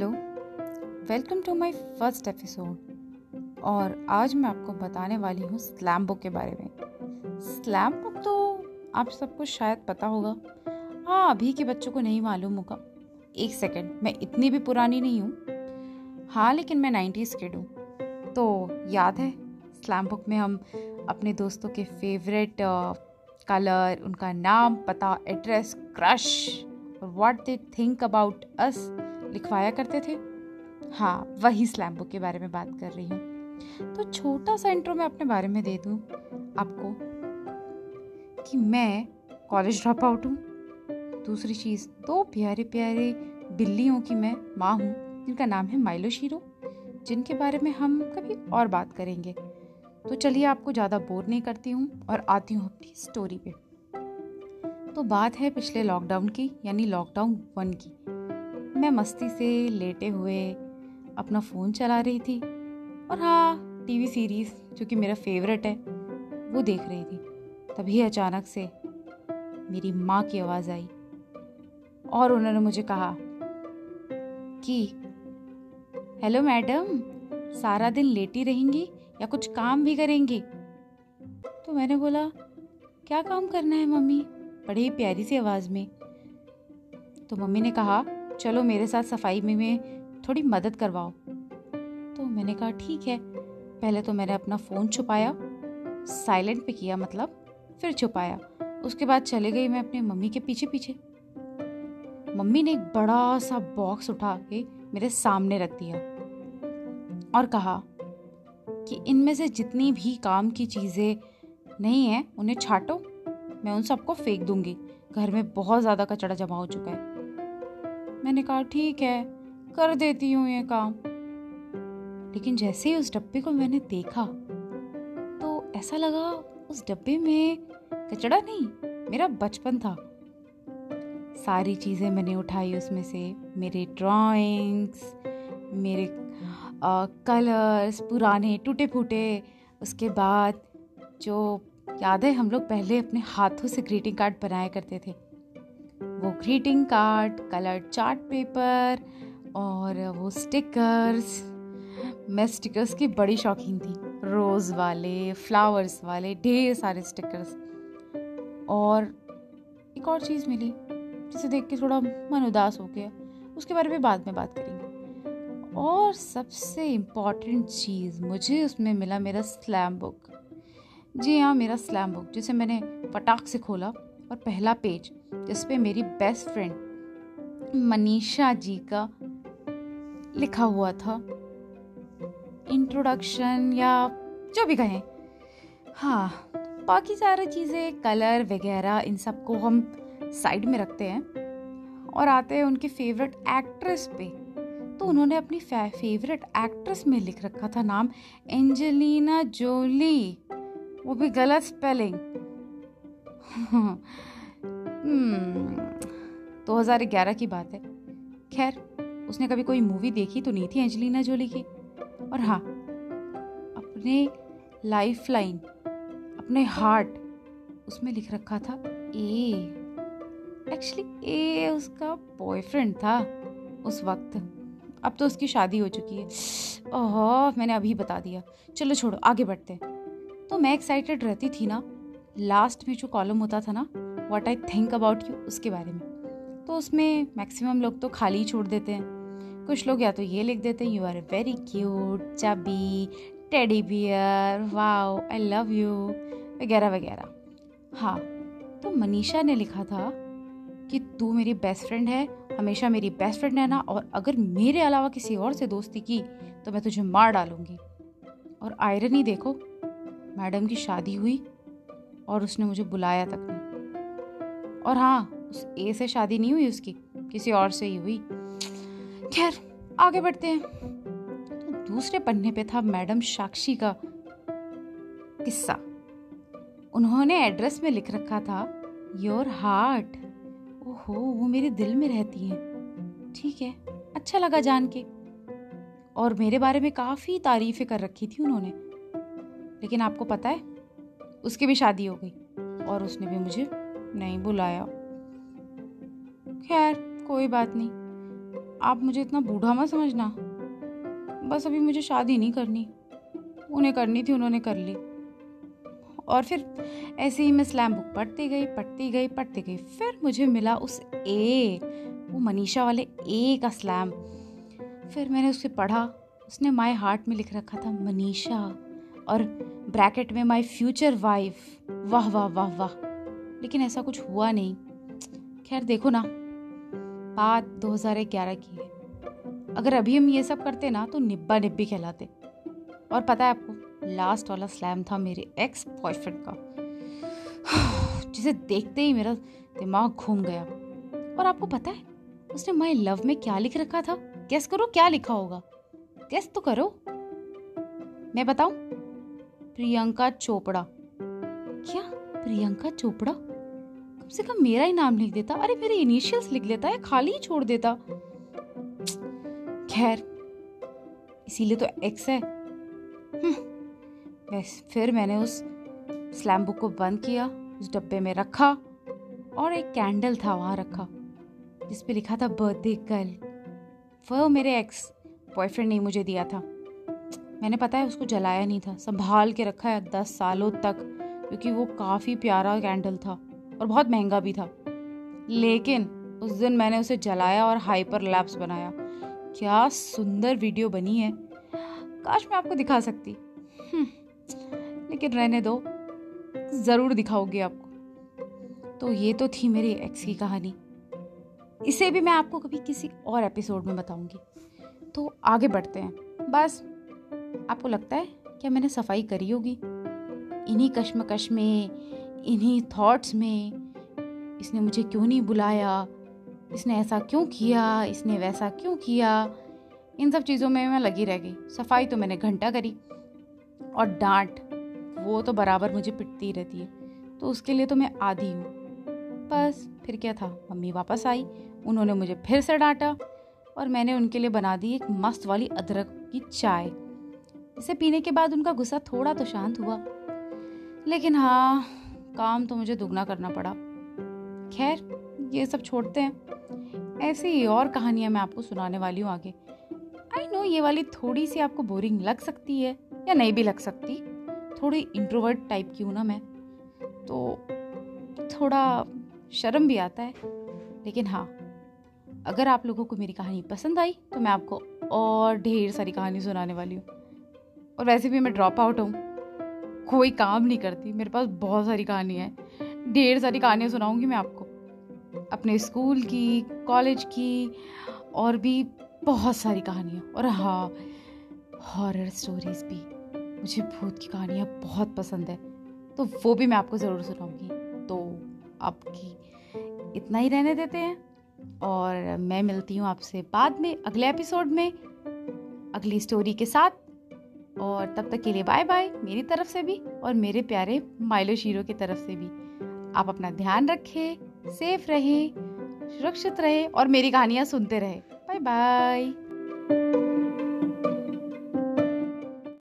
Hello, welcome to my first episode. और आज मैं आपको बताने वाली हूँ स्लैम बुक के बारे में। स्लैम बुक तो आप सबको शायद पता होगा। हाँ अभी के बच्चों को नहीं मालूम होगा। एक सेकंड मैं इतनी भी पुरानी नहीं हूँ। हाँ लेकिन मैं नाइन्टीज़ किड हूँ। तो याद है, स्लैम बुक में हम अपने दोस्तों के फेवरेट कलर उनका नाम, पता एड्रेस क्रश और what they think about us लिखवाया करते थे? हाँ वही स्लैम बुक के बारे में बात कर रही हूँ। तो छोटा सा इंट्रो मैं अपने बारे में दे दूँ आपको कि मैं कॉलेज ड्रॉप आउट हूँ। दूसरी चीज़, दो प्यारे प्यारे बिल्लियों की मैं माँ हूँ, जिनका नाम है माइलो शीरो, जिनके बारे में हम कभी और बात करेंगे। तो चलिए आपको ज़्यादा बोर नहीं करती हूँ और आती हूँ अपनी स्टोरी पे। तो बात है पिछले लॉकडाउन की, यानी लॉकडाउन वन की। मैं मस्ती से लेटे हुए अपना फ़ोन चला रही थी और हाँ टीवी सीरीज़ जो कि मेरा फेवरेट है, वो देख रही थी। तभी अचानक से मेरी माँ की आवाज़ आई और उन्होंने मुझे कहा कि, हेलो मैडम, सारा दिन लेटी रहेंगी या कुछ काम भी करेंगी? तो मैंने बोला, क्या काम करना है मम्मी? बड़ी प्यारी सी आवाज़ में। तो मम्मी ने कहा चलो मेरे साथ सफ़ाई में, में थोड़ी मदद करवाओ। तो मैंने कहा ठीक है। पहले तो मैंने अपना फ़ोन छुपाया साइलेंट पे किया मतलब फिर छुपाया। उसके बाद चले गई मैं अपने मम्मी के पीछे पीछे मम्मी ने एक बड़ा सा बॉक्स उठा के मेरे सामने रख दिया और कहा कि इनमें से जितनी भी काम की चीज़ें नहीं हैं उन्हें छाटो मैं उन सबको फेंक दूँगी। घर में बहुत ज़्यादा कचरा जमा हो चुका है। मैंने कहा ठीक है कर देती हूँ ये काम। लेकिन जैसे ही उस डब्बे को मैंने देखा तो ऐसा लगा उस डब्बे में कचड़ा नहीं मेरा बचपन था। सारी चीज़ें मैंने उठाई उसमें से मेरे ड्राइंग्स मेरे आ, कलर्स पुराने टूटे फूटे उसके बाद जो याद है हम लोग पहले अपने हाथों से ग्रीटिंग कार्ड बनाया करते थे वो greeting card coloured chart paper और वो स्टिकर्स मैं स्टिकर्स की बड़ी शौकीन थी। रोज़ वाले फ्लावर्स वाले, ढेर सारे स्टिकर्स और एक और चीज़ मिली, जिसे देख के थोड़ा मन उदास हो गया। उसके बारे में बाद में बात करेंगे। और सबसे इंपॉर्टेंट चीज़ मुझे उसमें मिला मेरा स्लैम बुक जी हाँ मेरा स्लैम बुक जिसे मैंने फटाक से खोला। और पहला पेज, जिस पे मेरी बेस्ट फ्रेंड मनीषा जी का लिखा हुआ था। इंट्रोडक्शन या जो भी कहें। हाँ बाकी सारी चीज़ें कलर वगैरह, इन सबको हम साइड में रखते हैं और आते हैं उनके फेवरेट एक्ट्रेस पे। तो उन्होंने अपनी फेवरेट एक्ट्रेस में लिख रखा था नाम एंजेलिना जोली वो भी गलत स्पेलिंग दो हज़ार ग्यारह की बात है। खैर, उसने कभी कोई मूवी देखी तो नहीं थी एंजलिना जोली की? और हाँ अपने लाइफ लाइन अपने हार्ट उसमें लिख रखा था ए एक्चुअली ए उसका बॉयफ्रेंड था उस वक्त। अब तो उसकी शादी हो चुकी है। ओह, मैंने अभी बता दिया। चलो छोड़ो, आगे बढ़ते तो मैं एक्साइटेड रहती थी ना लास्ट में जो कॉलम होता था ना what I think about you उसके बारे में। तो उसमें मैक्सिमम लोग तो खाली ही छोड़ देते हैं। कुछ लोग या तो ये लिख देते हैं you are very cute chubby teddy bear wow I love you वगैरह वगैरह। हाँ तो मनीषा ने लिखा था कि तू मेरी बेस्ट फ्रेंड है, हमेशा मेरी बेस्ट फ्रेंड है ना और अगर मेरे अलावा किसी और से दोस्ती की तो मैं तुझे मार डालूँगी। और आयरन ही देखो, मैडम की शादी हुई और उसने मुझे बुलाया तक नहीं। और हाँ उस ए से शादी नहीं हुई उसकी, किसी और से ही हुई। खैर, आगे बढ़ते हैं। तो दूसरे पन्ने पे था मैडम साक्षी का किस्सा। उन्होंने एड्रेस में लिख रखा था, योर हार्ट। ओहो, वो मेरे दिल में रहती है। ठीक है अच्छा लगा जान के। और मेरे बारे में काफ़ी तारीफें कर रखी थी उन्होंने। लेकिन आपको पता है उसकी भी शादी हो गई और उसने भी मुझे नहीं बुलाया। खैर, कोई बात नहीं। आप मुझे इतना बूढ़ा मत समझना। बस अभी मुझे शादी नहीं करनी। उन्हें करनी थी, उन्होंने कर ली। और फिर ऐसे ही मैं स्लैम बुक पढ़ती गई पढ़ती गई पढ़ती गई। फिर मुझे मिला उस ए वो मनीषा वाले ए का स्लैम। फिर मैंने उसे पढ़ा। उसने माय हार्ट में लिख रखा था, मनीषा। और ब्रैकेट में माई फ्यूचर वाइफ वाह वाह वाह वाह। लेकिन ऐसा कुछ हुआ नहीं। खैर, देखो ना। बात 2011 की है। अगर अभी हम ये सब करते ना तो निब्बा निब्बी कहलाते। और पता है आपको लास्ट वाला स्लैम था मेरे एक्स बॉयफ्रेंड का। जिसे देखते ही मेरा दिमाग घूम गया। और आपको पता है, उसने माई लव में क्या लिख रखा था? गेस करो, क्या लिखा होगा। गेस तो करो। मैं बताऊँ? प्रियंका चोपड़ा। क्या? प्रियंका चोपड़ा? कम से कम मेरा ही नाम लिख देता। अरे मेरे इनिशियल्स लिख लेता या खाली ही छोड़ देता। खैर इसीलिए तो एक्स है। हम्म, फिर मैंने उस स्लैम बुक को बंद किया उस डब्बे में रखा और एक कैंडल था वहाँ रखा जिस पे लिखा था बर्थडे कल वह मेरे एक्स बॉयफ्रेंड ने मुझे दिया था। मैंने पता है उसको जलाया नहीं था संभाल के रखा है दस सालों तक क्योंकि वो काफ़ी प्यारा कैंडल था और बहुत महँगा भी था। लेकिन उस दिन मैंने उसे जलाया और हाइपर लैप्स बनाया। क्या सुंदर वीडियो बनी है। काश मैं आपको दिखा सकती। हम्म, लेकिन रहने दो ज़रूर दिखाओगे आपको। तो ये तो थी मेरी एक्स की कहानी। इसे भी मैं आपको कभी किसी और एपिसोड में बताऊँगी। तो आगे बढ़ते हैं। बस आपको लगता है क्या मैंने सफ़ाई करी होगी? इन्हीं कश्मकश में, इन्हीं थॉट्स में, इसने मुझे क्यों नहीं बुलाया? इसने ऐसा क्यों किया? इसने वैसा क्यों किया? इन सब चीज़ों में मैं लगी रह गई। सफ़ाई तो मैंने घंटा करी। और डांट, वो तो बराबर मुझे पिटती रहती है। तो उसके लिए तो मैं आधी हूँ। बस, फिर क्या था? मम्मी वापस आई। उन्होंने मुझे फिर से डांटा। और मैंने उनके लिए बना दी एक मस्त वाली अदरक की चाय। इसे पीने के बाद उनका गुस्सा थोड़ा तो शांत हुआ। लेकिन हाँ काम तो मुझे दुगना करना पड़ा। खैर, ये सब छोड़ते हैं। ऐसी ही और कहानियाँ मैं आपको सुनाने वाली हूँ आगे। आई नो ये वाली थोड़ी सी आपको बोरिंग लग सकती है, या नहीं भी लग सकती। थोड़ी इंट्रोवर्ट टाइप की हूँ ना मैं। तो थोड़ा शर्म भी आता है। लेकिन हाँ अगर आप लोगों को मेरी कहानी पसंद आई तो मैं आपको और ढेर सारी कहानी सुनाने वाली हूँ। और वैसे भी मैं ड्रॉप आउट हूँ। कोई काम नहीं करती। मेरे पास बहुत सारी कहानियाँ हैं। ढेर सारी कहानियाँ सुनाऊँगी मैं आपको। अपने स्कूल की, कॉलेज की और भी बहुत सारी कहानियाँ। और हाँ हॉरर स्टोरीज भी। मुझे भूत की कहानियाँ बहुत पसंद है। तो वो भी मैं आपको ज़रूर सुनाऊँगी। तो आपकी इतना ही रहने देते हैं। और मैं मिलती हूँ आपसे बाद में, अगले एपिसोड में, अगली स्टोरी के साथ। और तब तक के लिए बाय बाय मेरी तरफ़ से भी और मेरे प्यारे माइलो शीरो की तरफ़ से भी। आप अपना ध्यान रखें सेफ़ रहें, सुरक्षित रहें और मेरी कहानियाँ सुनते रहें। Bye bye.